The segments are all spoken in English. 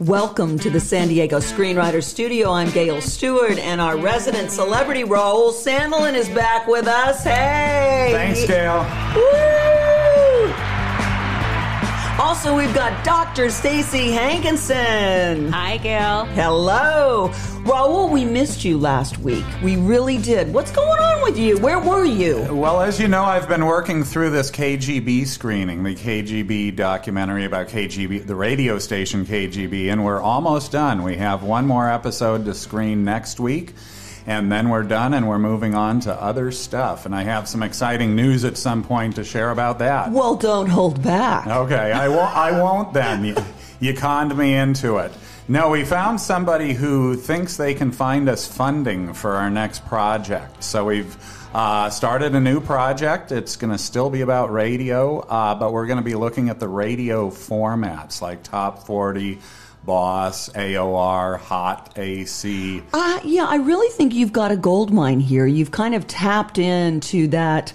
Welcome to the San Diego Screenwriter Studio. I'm Gail Stewart, and our resident celebrity Raul Sandelin is back with us. Hey! Thanks, Gail. Woo! Also, we've got Dr. Stacie Hankinson. Hi, Gail. Hello. Raul, we missed you last week. We really did. What's going on with you? Where were you? Well, as you know, I've been working through this KGB screening, the KGB documentary about KGB, the radio station KGB, and we're almost done. We have one more episode to screen next week. And then we're done and we're moving on to other stuff. And I have some exciting news at some point to share about that. Well, don't hold back. Okay, I won't, I won't then. You, you conned me into it. No, we found somebody who thinks they can find us funding for our next project. So we've uh, started a new project. It's going to still be about radio, uh, but we're going to be looking at the radio formats like Top 40, Boss, AOR, Hot, AC. Uh, yeah, I really think you've got a gold mine here. You've kind of tapped into that.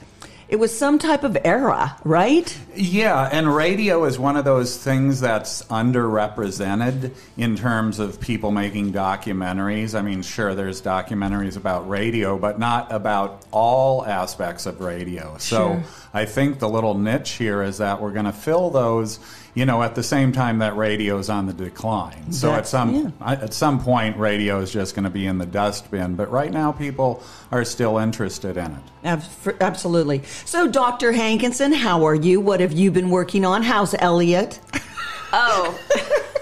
It was some type of era, right? Yeah, and radio is one of those things that's underrepresented in terms of people making documentaries. I mean, sure, there's documentaries about radio, but not about all aspects of radio. So Sure. I think the little niche here is that we're going to fill those, you know, at the same time that radio is on the decline. So That- at some yeah. At some point, radio is just going to be in the dustbin. But right now, people are still interested in it. Absolutely. So, Dr. Hankinson, how are you? What have you been working on? How's Elliot? Oh.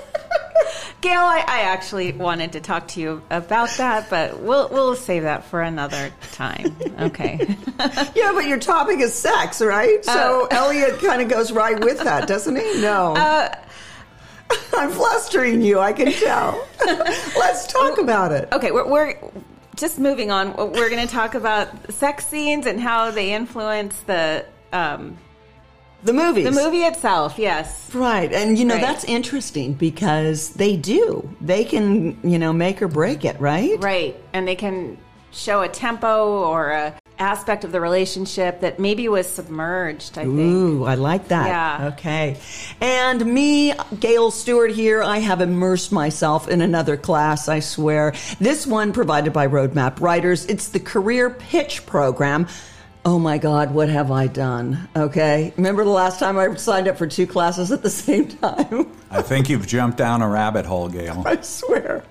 Gail, I, I actually wanted to talk to you about that, but we'll we'll save that for another time. Okay. yeah, but your topic is sex, right? So, Uh, Elliot kind of goes right with that, doesn't he? No. Uh, I'm flustering you, I can tell. Let's talk about it. okay, we're, we're just moving on. We're going to talk about sex scenes and how they influence the um, The movies. the movie itself. Yes. Right. And, you know, Right. that's interesting because they do. They can, you know, make or break it, right? Right. And they can show a tempo or a aspect of the relationship that maybe was submerged, I think. Ooh, I like that. Yeah. Okay. And me, Gail Stewart here, I have immersed myself in another class, I swear. This one provided by Roadmap Writers. It's the Career Pitch Program. Oh my God, what have I done? Okay. Remember the last time I signed up for two classes at the same time? I think you've jumped down a rabbit hole, Gail. I swear.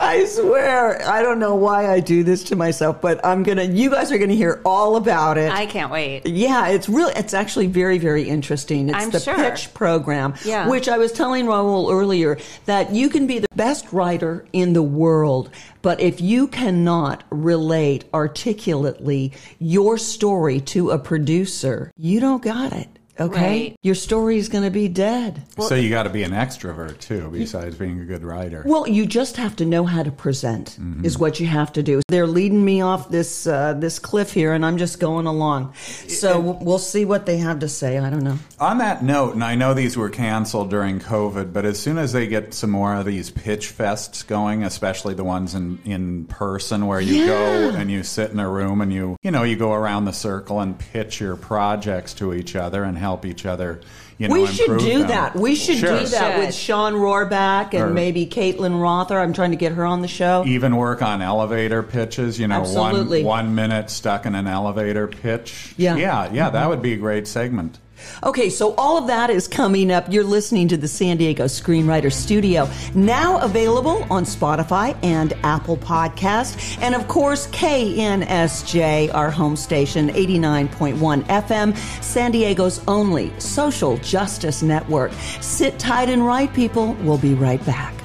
I swear. I don't know why I do this to myself, but I'm going to, you guys are going to hear all about it. I can't wait. Yeah, it's really, it's actually very, very interesting. It's I'm the sure. pitch program, Yeah. which I was telling Raul earlier that you can be the best writer in the world, but if you cannot relate articulately your story to a producer, you don't got it. Okay, Right. your story is going to be dead. so you got to be an extrovert too, besides being a good writer. Well, you just have to know how to present Mm-hmm. is what you have to do. They're leading me off this uh, this cliff here, and I'm just going along. So we'll see what they have to say. I don't know. On that note, and I know these were canceled during COVID, but as soon as they get some more of these pitch fests going, especially the ones in, in person where you go and you sit in a room and you, you know, you go around the circle and pitch your projects to each other and help each other, you know, we should do them. that. We should Sure. do that Should. with Sean Rohrback and Or- maybe Caitlin Rother. I'm trying to get her on the show. Even work on elevator pitches, you know, Absolutely. one one minute stuck in an elevator pitch. Yeah. Yeah, yeah, that would be a great segment. Okay, so all of that is coming up. You're listening to the San Diego Screenwriter Studio, now available on Spotify and Apple Podcast. And of course, KNSJ, our home station, 89.1 FM, San Diego's only social justice network. Sit tight and write, people. We'll be right back.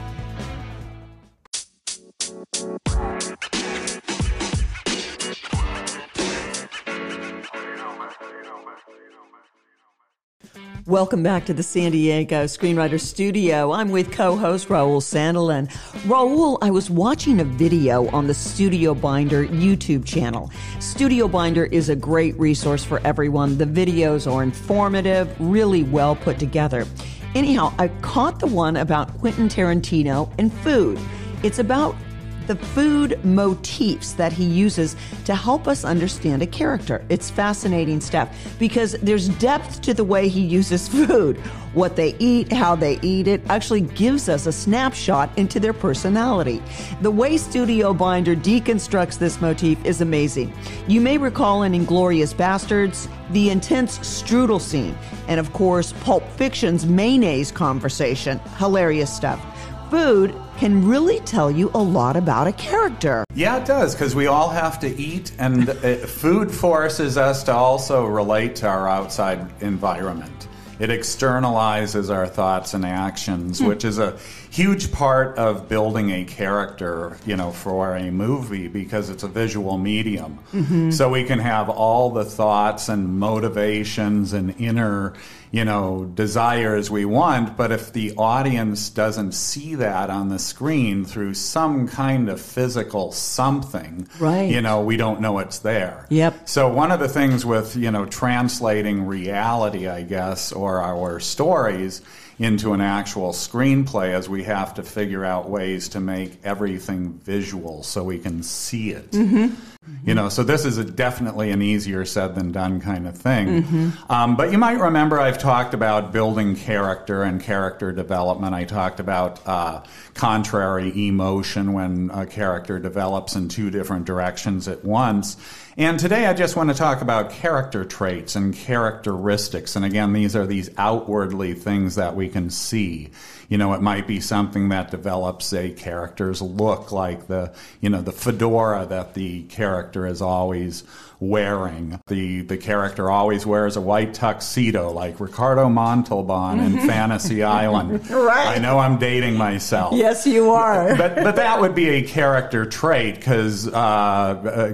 Welcome back to the San Diego Screenwriter Studio. I'm with co-host Raul Sandelin. Raul, I was watching a video on the Studio Binder YouTube channel. Studio Binder is a great resource for everyone. The videos are informative, really well put together. Anyhow, I caught the one about Quentin Tarantino and food. It's about the food motifs that he uses to help us understand a character. It's fascinating stuff because there's depth to the way he uses food. What they eat, how they eat it, actually gives us a snapshot into their personality. The way Studio Binder deconstructs this motif is amazing. You may recall in Inglourious Basterds, the intense strudel scene, and of course, Pulp Fiction's mayonnaise conversation. Hilarious stuff. Food can really tell you a lot about a character. Yeah, it does, because we all have to eat, and uh, food forces us to also relate to our outside environment. It externalizes our thoughts and actions, which is a huge part of building a character, you know, for a movie because it's a visual medium. Mm-hmm. So we can have all the thoughts and motivations and inner, you know, desires we want, but if the audience doesn't see that on the screen through some kind of physical something, Right. you know, we don't know it's there. Yep. So one of the things with you know translating reality, I guess, or our stories into an actual screenplay as we have to figure out ways to make everything visual so we can see it. Mm-hmm. You know, so this is a, definitely an easier said than done kind of thing. Um, but you might remember I've talked about building character and character development. I talked about uh, contrary emotion when a character develops in two different directions at once. And today I just want to talk about character traits and characteristics. And again, these are these outwardly things that we can see. You know, it might be something that develops a character's look, like the, you know, the fedora that the character is always wearing. The the character always wears a white tuxedo, like Ricardo Montalban in Fantasy Island. Right. I know I'm dating myself. Yes, you are. But but that would be a character trait because uh, uh,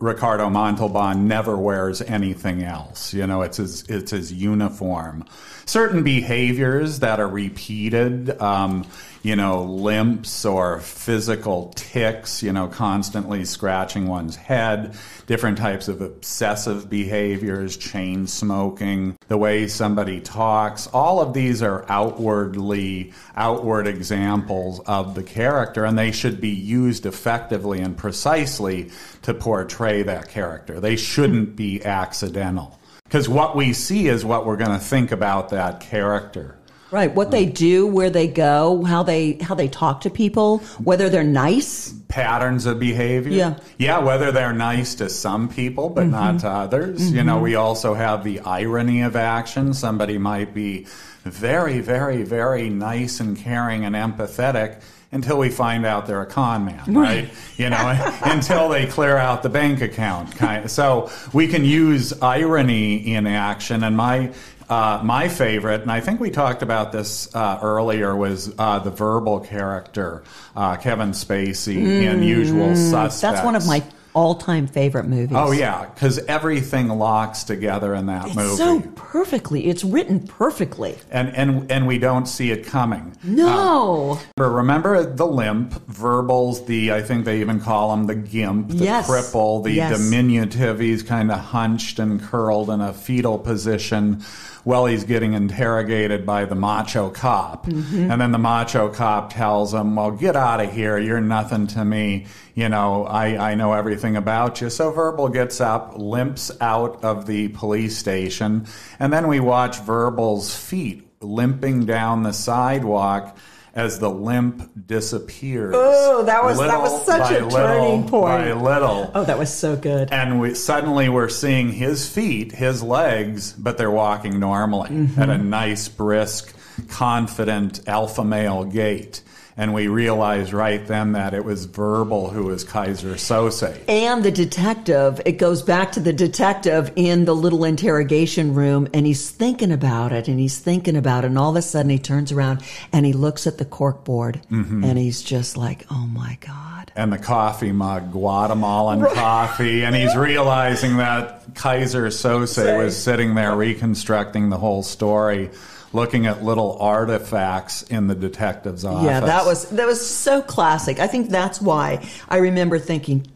Ricardo Montalban never wears anything else. You know, it's his it's his uniform. Certain behaviors that are repeated. Um, you know, limps or physical ticks, you know, constantly scratching one's head, different types of obsessive behaviors, chain smoking, the way somebody talks. All of these are outwardly, outward examples of the character, and they should be used effectively and precisely to portray that character. They shouldn't be accidental. Because what we see is what we're going to think about that character. Right, what they do, where they go, how they how they talk to people, whether they're nice. patterns of behavior. Yeah. Yeah, whether they're nice to some people but mm-hmm. not to others. You know, mm-hmm. we also have the irony of action. Somebody might be very, very, very nice and caring and empathetic until we find out they're a con man, right? You know, until they clear out the bank account. Kind so we can use irony in action. And my uh, my favorite, and I think we talked about this uh, earlier, was uh, the verbal character, uh, Kevin Spacey in Usual Suspects. That's one of my all-time favorite movies. Oh yeah, because everything locks together in that It's movie, so perfectly. It's written perfectly. and and and we don't see it coming. No. But remember the limp, verbals, the I think they even call him the gimp, the Yes. cripple, the Yes. diminutive. He's kind of hunched and curled in a fetal position while he's getting interrogated by the macho cop. Mm-hmm. And then the macho cop tells him, Well, get out of here. You're nothing to me. You know, I, I know everything about you. So Verbal gets up, limps out of the police station, and then we watch Verbal's feet limping down the sidewalk as the limp disappears. Oh, that was- that was such a turning little point. By little. Oh, that was so good. And we suddenly we're seeing his feet, his legs, but they're walking normally mm-hmm. at a nice, brisk, confident alpha male gait. And we realize right then that it was Verbal who was Keyser Söze. And the detective, it goes back to the detective in the little interrogation room and he's thinking about it and he's thinking about it. And all of a sudden he turns around and he looks at the corkboard mm-hmm. and he's just like, oh my God. and the coffee mug, Guatemalan coffee, and he's realizing that Keyser Söze was sitting there reconstructing the whole story, looking at little artifacts in the detective's office. Yeah, that was that was so classic. I think that's why I remember thinking,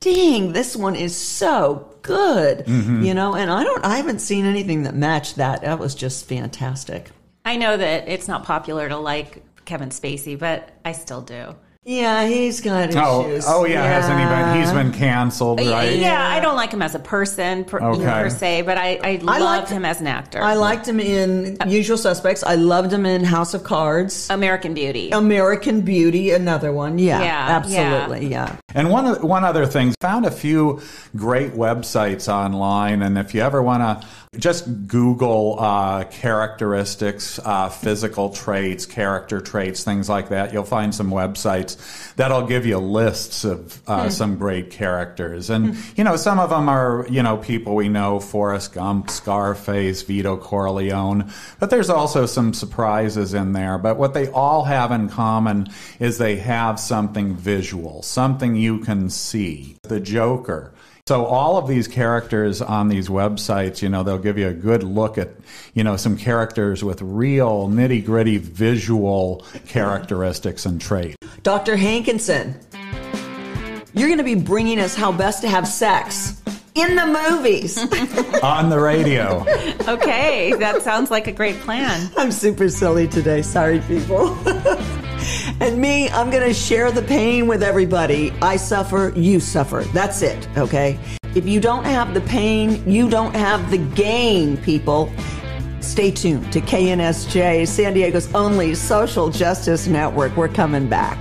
"Dang, this one is so good." Mm-hmm. You know, and I don't I haven't seen anything that matched that. That was just fantastic. I know that it's not popular to like Kevin Spacey, but I still do. Yeah, he's got issues. Oh, oh yeah, hasn't he been? He's been canceled, right? Yeah, I don't like him as a person per, Okay. per se, but I, I loved liked- him as an actor. I liked him in Usual Suspects. I loved him in House of Cards. American Beauty. American Beauty, another one. Yeah, Yeah, absolutely. Yeah. And one one other thing, found a few great websites online, and if you ever want to just Google uh, characteristics, uh, physical traits, character traits, things like that, you'll find some websites that'll give you lists of uh, some great characters. And you know, some of them are you know people we know: Forrest Gump, Scarface, Vito Corleone. But there's also some surprises in there. But what they all have in common is they have something visual, something you can see. The Joker. So all of these characters on these websites, you know, they'll give you a good look at, you know, some characters with real nitty gritty visual characteristics and traits. Dr. Hankinson, you're going to be bringing us how best to have sex in the movies. on the radio. okay, that sounds like a great plan. I'm super silly today. Sorry, people. and me, I'm going to share the pain with everybody. I suffer, you suffer. That's it, okay? If you don't have the pain, you don't have the gain, people. Stay tuned to KNSJ, San Diego's only social justice network. We're coming back.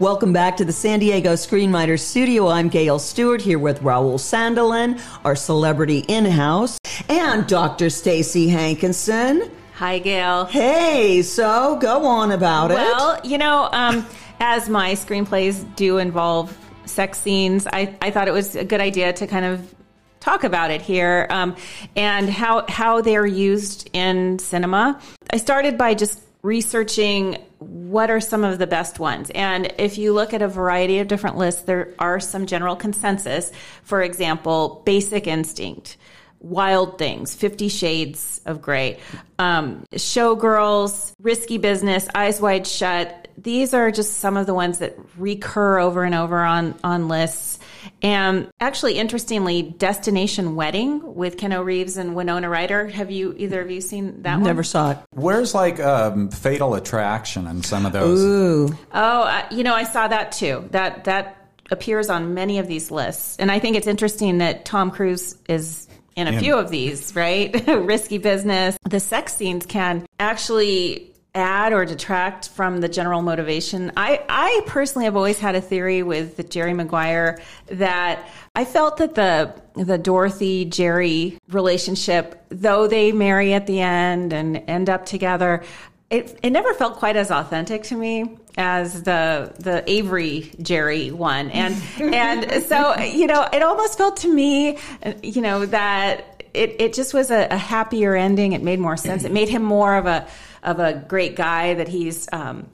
Welcome back to the San Diego Screenwriters Studio. I'm Gail Stewart here with Raul Sandelin, our celebrity in-house, and Dr. Stacie Hankinson. Hi, Gail. Hey, so go on about it. Well, you know, um, as my screenplays do involve sex scenes, I, I thought it was a good idea to kind of talk about it here um, and how how they're used in cinema. I started by just researching what are some of the best ones. And if you look at a variety of different lists, there are some general consensus. For example, Basic Instinct. Wild Things, Fifty Shades of Grey, um, Showgirls, Risky Business, Eyes Wide Shut. These are just some of the ones that recur over and over on on lists. And actually, interestingly, Destination Wedding with Keanu Reeves and Winona Ryder. Have you either of you seen that one? Never saw it. Where's like um, Fatal Attraction and some of those? Ooh. Oh, uh, you know, I saw that too. That that appears on many of these lists, and I think it's interesting that Tom Cruise is in a In- few of these. Right, risky business. The sex scenes can actually add or detract from the general motivation. I I personally have always had a theory with Jerry Maguire that I felt that the the Dorothy Jerry relationship, though they marry at the end and end up together, it, it never felt quite as authentic to me as the the Avery Jerry one, and and so you know it almost felt to me, you know that it, it just was a, a happier ending. It made more sense. It made him more of a of a great guy that he's um,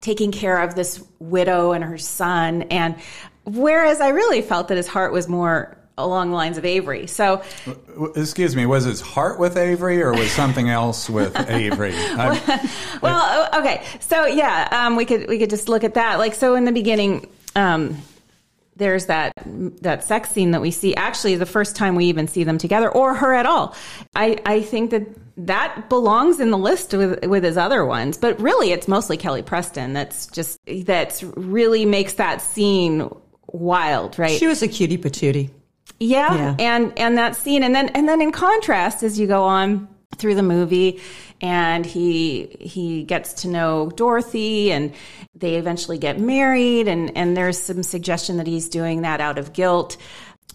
taking care of this widow and her son, and whereas I really felt that his heart was more along the lines of Avery. So Excuse me, was his heart with Avery or was something else with Avery? I- well okay so yeah um, we could we could just look at that like so in the beginning um, there's that that sex scene that we see actually the first time we even see them together or her at all i i think that that belongs in the list with with his other ones but really it's mostly kelly preston that's just that's really makes that scene wild right She was a cutie patootie. yeah, Yeah. and and that scene, and then and then in contrast, as you go on through the movie, and he he gets to know Dorothy, and they eventually get married, and and there's some suggestion that he's doing that out of guilt.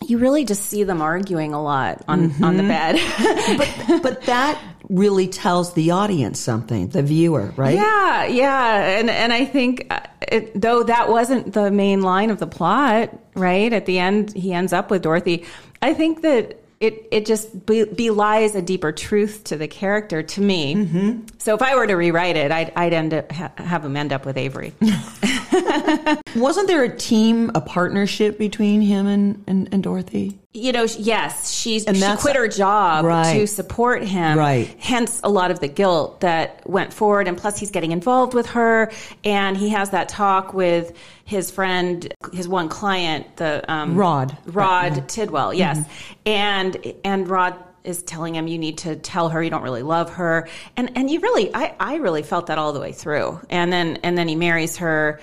You really just see them arguing a lot on on the bed. But but that really tells the audience something, the viewer, right? Yeah, yeah, and and I think uh, it, though that wasn't the main line of the plot, right? At the end, he ends up with Dorothy. I think that it it just be, belies a deeper truth to the character to me. Mm-hmm. So if I were to rewrite it, I'd I'd end up ha- have him end up with Avery. Wasn't there a team, a partnership between him and, and, and Dorothy? You know, yes, she's And she quit her job Right. to support him. Right. Hence a lot of the guilt that went forward. And plus he's getting involved with her and he has that talk with his friend, his one client, the um, Rod. Rod Tidwell, yes. And and Rod is telling him you need to tell her you don't really love her. And and you really I, I really felt that all the way through. And then and then he marries her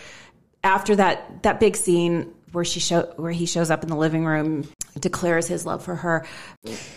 after that that big scene where she show where he shows up in the living room declares his love for her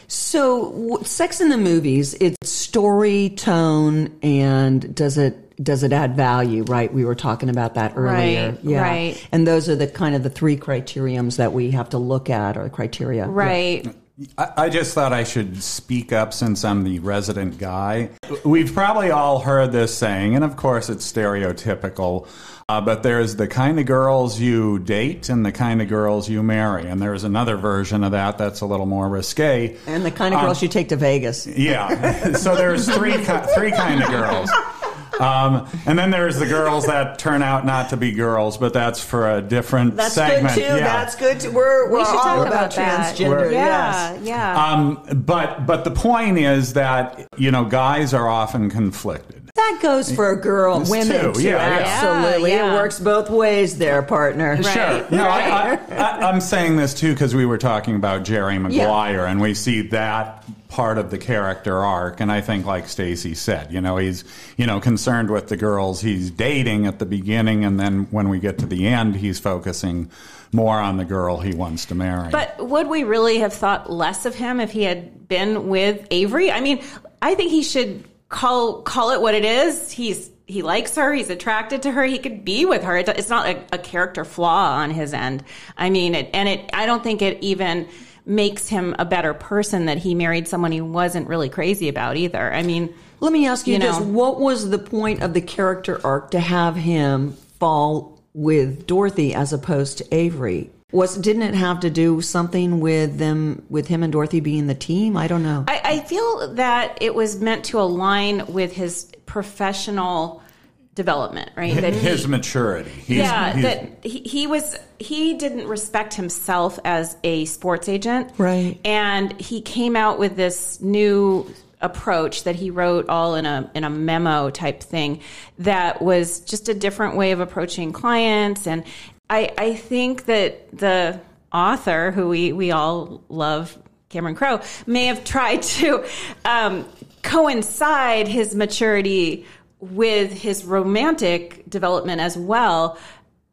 So, w- Sex in the Movies, it's story, tone, and does it does it add value? Right, we were talking about that earlier. Right, right. And those are the kind of the three criteriums that we have to look at, or the criteria. Right I, I just thought I should speak up since I'm the resident guy. We've probably all heard this saying, and of course it's stereotypical, uh, but there's the kind of girls you date and the kind of girls you marry. And there's another version of that that's a little more risque. And the kind of girls you take to Vegas. Yeah. so there's three three kind of girls. Um, and then there's the girls that turn out not to be girls, but that's for a different That's segment. good too. Yeah. That's good too. We're, we're we should all talk about, about, transgender. yeah Yes. yeah Um, but but the point is that you know guys are often conflicted. That goes for a girl, It's women too. too. Yeah, yeah. Absolutely, Yeah, yeah. it works both ways, there, partner. Sure. No, I, I, I, I'm saying this too because we were talking about Jerry Maguire, and we see that part of the character arc. And I think, like Stacie said, you know, he's you know concerned with the girls he's dating at the beginning, and then when we get to the end, he's focusing more on the girl he wants to marry. But would we really have thought less of him if he had been with Avery? I mean, I think he should call call it what it is. He's he likes her. He's attracted to her. He could be with her. It, it's not a, a character flaw on his end. I mean, it, and it. I don't think it even makes him a better person that he married someone he wasn't really crazy about either. I mean, Let me ask you, You this: know. What was the point of the character arc to have him fall with Dorothy as opposed to Avery? Was didn't it have to do something with them, with him and Dorothy being the team? I don't know. I, I feel that it was meant to align with his professional development, right? That he- his maturity. He's, yeah, he's- that he, he was he didn't respect himself as a sports agent, Right. And he came out with this new approach that he wrote all in a in a memo type thing that was just a different way of approaching clients and I I think that the author who we we all love Cameron Crowe may have tried to um, coincide his maturity with his romantic development as well.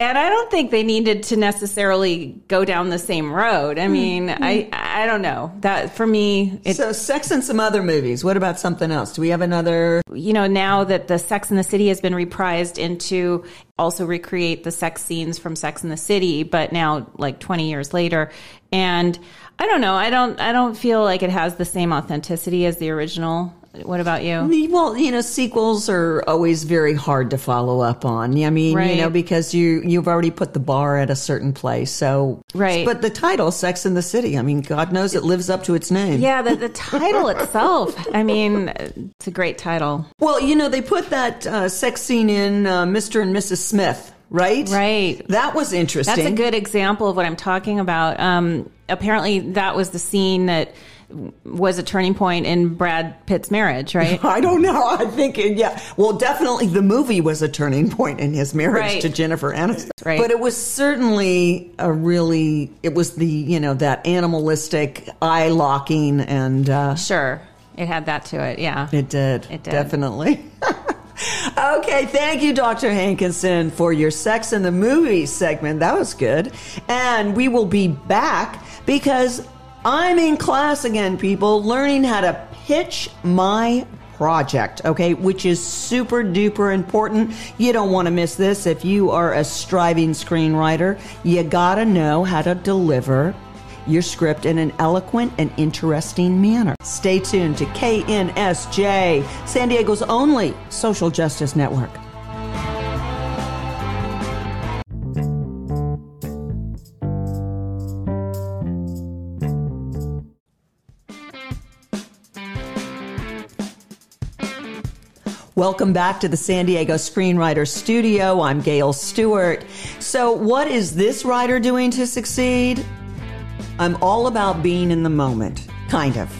And I don't think they needed to necessarily go down the same road. I hmm. mean, I hmm. I don't know. That for me, it, so, sex and some other movies. What about something else? Do we have another? you know, now that the Sex in the City has been reprised into also recreate the sex scenes from Sex in the City, but now like 20 years later. And I don't know. I don't I don't feel like it has the same authenticity as the original. What about you? Well, you know, sequels are always very hard to follow up on. I mean, you know, because you you've already put the bar at a certain place. So, Right. But the title, "Sex in the City," I mean, God knows it lives up to its name. Yeah, the, the title itself. I mean, it's a great title. Well, you know, they put that uh, sex scene in uh, Mr. and Mrs. Smith, right? Right. That was interesting. That's a good example of what I'm talking about. Um, apparently, that was the scene that was a turning point in Brad Pitt's marriage, right? I don't know. I think, it, yeah. Well, definitely the movie was a turning point in his marriage Right. to Jennifer Aniston. Right. But it was certainly a really, it was the, you know, that animalistic eye locking and, uh, Sure, it had that to it. Yeah. it did. It did. Definitely. okay. Thank you, Dr. Hankinson, for your Sex in the Movies segment. That was good. And we will be back because I'm in class again, people, learning how to pitch my project, okay, which is super duper important. You don't want to miss this. If you are a striving screenwriter, you got to know how to deliver your script in an eloquent and interesting manner. Stay tuned to KNSJ, San Diego's only social justice network. Welcome back to the San Diego Screenwriter Studio. I'm Gail Stewart. So, what is this writer doing to succeed? I'm all about being in the moment, kind of.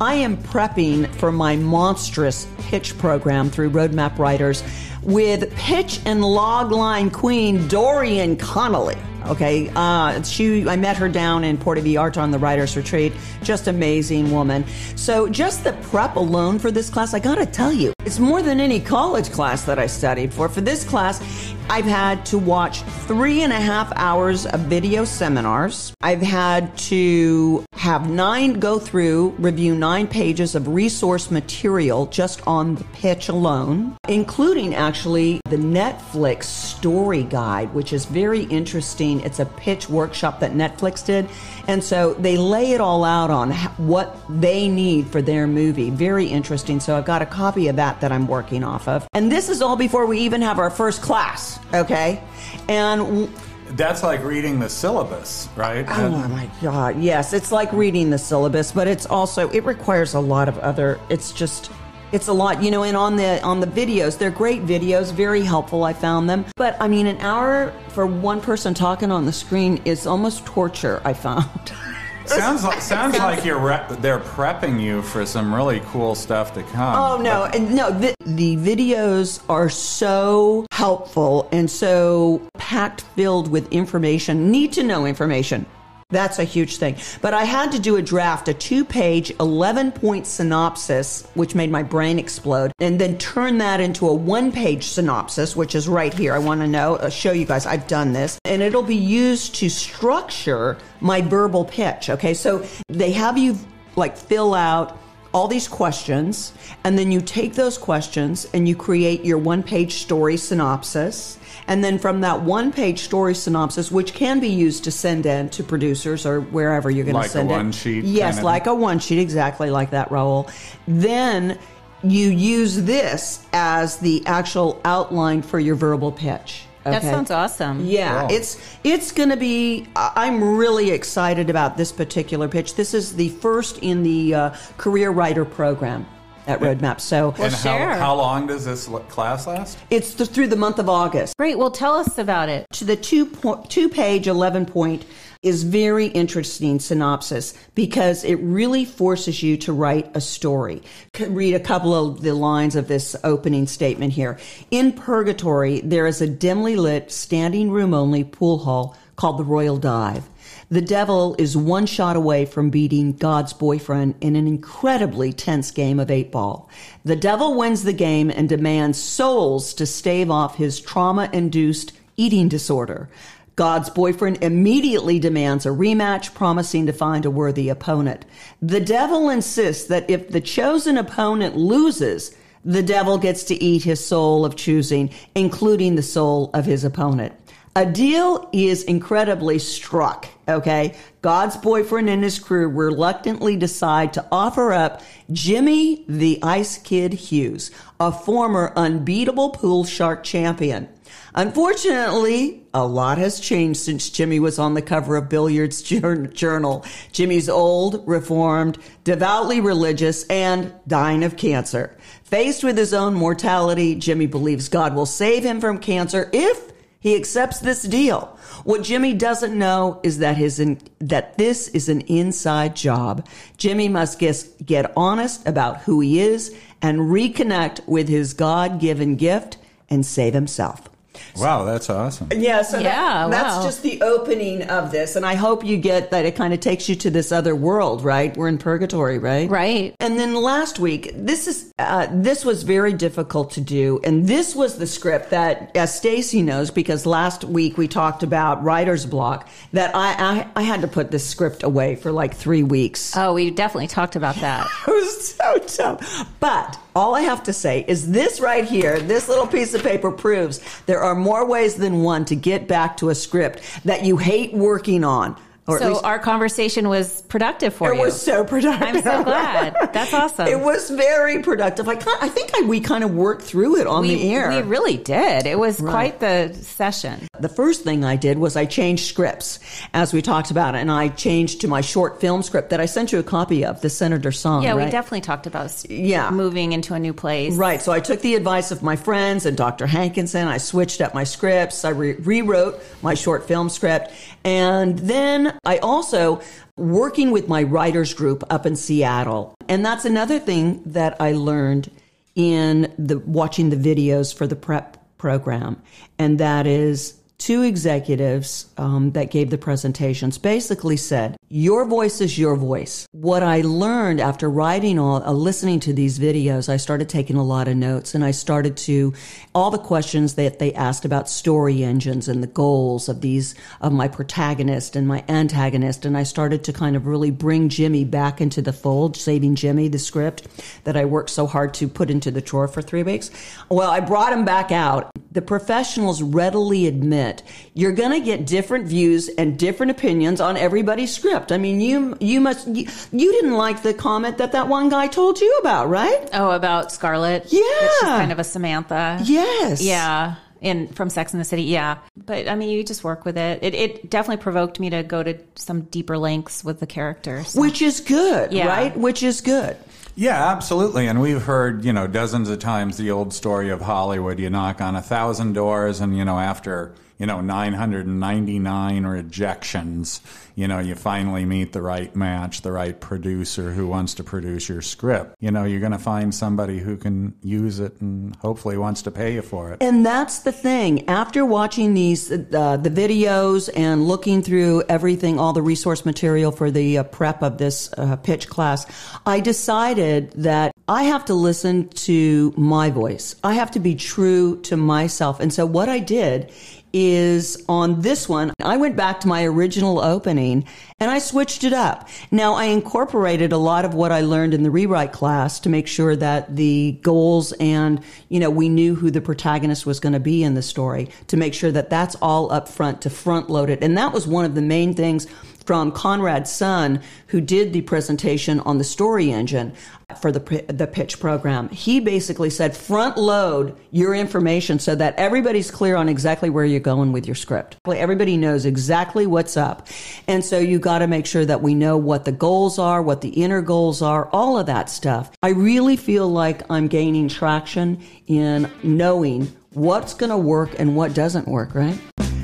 I am prepping for my monstrous pitch program through Roadmap Writers with pitch and logline queen Dorian Connolly. Okay, uh, she I met her down in Puerto Vallarta on the writers' retreat. Just amazing woman. So just the prep alone for this class, I gotta tell you, it's more than any college class that I studied for. For this class, I've had to watch three and a half hours of video seminars. I've had to have nine go through, review nine pages of resource material just on the pitch alone, including actually the Netflix story guide, which is very interesting. It's a pitch workshop that Netflix did. And so they lay it all out on what they need for their movie. Very interesting. So I've got a copy of that that I'm working off of. And this is all before we even have our first class, okay? And that's like reading the syllabus, right? Oh my god, yes, it's like reading the syllabus, but it's also it requires a lot of other. It's just it's a lot, you know. And on the on the videos, they're great videos, very helpful. I found them, but I mean, an hour for one person talking on the screen is almost torture. I found. sounds like sounds like you're re- they're prepping you for some really cool stuff to come. Oh no, but- no, the, the videos are so helpful and so packed filled with information, need to know information. That's a huge thing. But I had to do a draft, a two page, 11 point synopsis, which made my brain explode, and then turn that into a one page synopsis, which is right here. I want to know, I'll uh, show you guys, I've done this. And it'll be used to structure my verbal pitch. Okay, so they have you like fill out all these questions, and then you take those questions and you create your one page story synopsis. And then from that one page story synopsis, which can be used to send in to producers or wherever you're going like to send it. Like a one sheet? Yes, kind of like a one sheet, exactly like that, Raul. Then you use this as the actual outline for your verbal pitch. Okay. That sounds awesome. Yeah, wow. it's it's going to be. I'm really excited about this particular pitch. This is the first in the uh, career writer program at Roadmap. So, well, and how, how, long does this class last? It's the, through the month of August. Great. Well, tell us about it. To the two point, two page, eleven point is very interesting synopsis because it really forces you to write a story. Read a couple of the lines of this opening statement here. In Purgatory, there is a dimly lit, standing room only pool hall called the Royal Dive. The devil is one shot away from beating God's boyfriend in an incredibly tense game of eight ball. The devil wins the game and demands souls to stave off his trauma induced eating disorder. God's boyfriend immediately demands a rematch, promising to find a worthy opponent. The devil insists that if the chosen opponent loses, the devil gets to eat his soul of choosing, including the soul of his opponent. A deal is incredibly struck, okay? God's boyfriend and his crew reluctantly decide to offer up Jimmy the Ice Kid Hughes, a former unbeatable pool shark champion. Unfortunately, a lot has changed since Jimmy was on the cover of Billiards Journal. Jimmy's old, reformed, devoutly religious, and dying of cancer. Faced with his own mortality, Jimmy believes God will save him from cancer if he accepts this deal. What Jimmy doesn't know is that his in, that this is an inside job. Jimmy must get, get honest about who he is and reconnect with his God-given gift and save himself. Wow, that's awesome. Yeah, so yeah, that, that's wow. just the opening of this. And I hope you get that it kind of takes you to this other world, right? We're in purgatory, right? Right. And then last week, this is uh, this was very difficult to do. And this was the script that, as Stacie knows, because last week we talked about writer's block, that I, I, I had to put this script away for like three weeks. Oh, we definitely talked about that. it was so tough. But all I have to say is this right here, this little piece of paper proves there are more ways than one to get back to a script that you hate working on. Or so least, our conversation was productive for it you. It was so productive. I'm so glad. That's awesome. It was very productive. I, I think I, we kind of worked through it on we, the air. We really did. It was right. quite the session. The first thing I did was I changed scripts, as we talked about, and I changed to my short film script that I sent you a copy of, The Senator Song. Yeah, right? we definitely talked about yeah. moving into a new place. Right. So I took the advice of my friends and Dr. Hankinson. I switched up my scripts. I re- rewrote my short film script. And then I also working with my writers group up in Seattle. And that's another thing that I learned in the watching the videos for the prep program. And that is two executives um, that gave the presentations basically said, Your voice is your voice. What I learned after writing all, uh, listening to these videos, I started taking a lot of notes and I started to, all the questions that they asked about story engines and the goals of these, of my protagonist and my antagonist. And I started to kind of really bring Jimmy back into the fold, saving Jimmy, the script that I worked so hard to put into the drawer for three weeks. Well, I brought him back out. The professionals readily admit you're going to get different views and different opinions on everybody's script. I mean, you you must you, you didn't like the comment that that one guy told you about, right? Oh, about Scarlett. Yeah, she's kind of a Samantha. Yes. Yeah. In from Sex in the City, yeah. But I mean, you just work with it. It, it definitely provoked me to go to some deeper lengths with the characters, which is good, yeah. right? Which is good. Yeah, absolutely. And we've heard, you know, dozens of times the old story of Hollywood. You knock on a thousand doors, and, you know, after you know, 999 rejections, you know, you finally meet the right match, the right producer who wants to produce your script. You know, you're going to find somebody who can use it and hopefully wants to pay you for it. And that's the thing. After watching these, uh, the videos and looking through everything, all the resource material for the uh, prep of this uh, pitch class, I decided that I have to listen to my voice. I have to be true to myself. And so what I did is on this one, I went back to my original opening and I switched it up. Now I incorporated a lot of what I learned in the rewrite class to make sure that the goals and, you know, we knew who the protagonist was going to be in the story to make sure that that's all up front to front load it. And that was one of the main things from Conrad Sun, who did the presentation on the story engine for the, the pitch program. He basically said front load your information so that everybody's clear on exactly where you're going with your script. Everybody knows exactly what's up. And so you got to make sure that we know what the goals are, what the inner goals are, all of that stuff. I really feel like I'm gaining traction in knowing what's going to work and what doesn't work, right?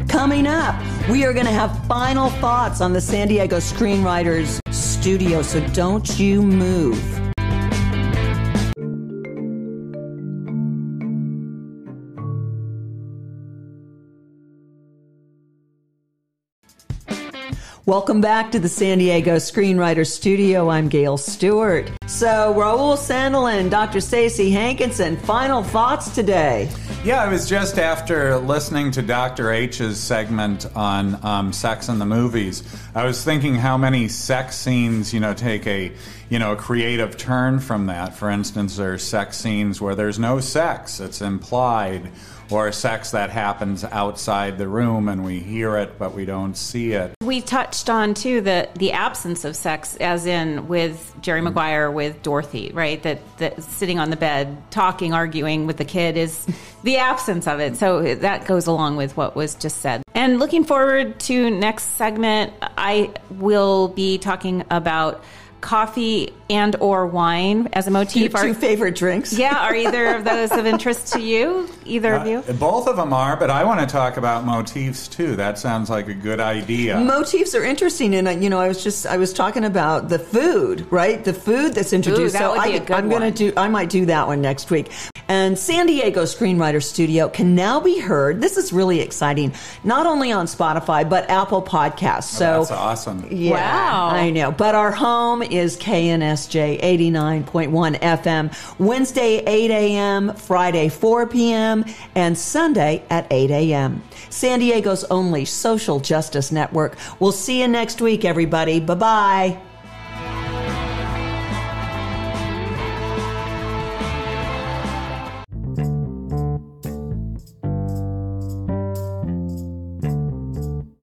Coming up, we are going to have final thoughts on the San Diego Screenwriters Studio, so don't you move. Welcome back to the San Diego Screenwriter Studio. I'm Gail Stewart. So, Raul Sandelin, Dr. Stacie Hankinson, final thoughts today. Yeah, I was just after listening to Dr. H's segment on um, sex in the movies. I was thinking how many sex scenes, you know, take a you know a creative turn from that. For instance, there's sex scenes where there's no sex; it's implied or sex that happens outside the room and we hear it but we don't see it. We touched on too the the absence of sex as in with Jerry mm-hmm. Maguire with Dorothy, right? That that sitting on the bed talking arguing with the kid is the absence of it. So that goes along with what was just said. And looking forward to next segment, I will be talking about coffee and or wine as a motif. Your two are, favorite drinks. Yeah, are either of those of interest to you? Either uh, of you? Both of them are, but I want to talk about motifs too. That sounds like a good idea. Motifs are interesting, and you know, I was just I was talking about the food, right? The food that's introduced. Ooh, that so would I, be a good I'm going to do. I might do that one next week. And San Diego Screenwriter Studio can now be heard. This is really exciting, not only on Spotify but Apple Podcasts. Oh, so oh, that's awesome. Yeah, wow. I know. But our home is KNSJ 89.1 FM. Wednesday 8 a.m., Friday 4 p.m., and Sunday at 8 a.m. San Diego's only social justice network. We'll see you next week, everybody. Bye bye.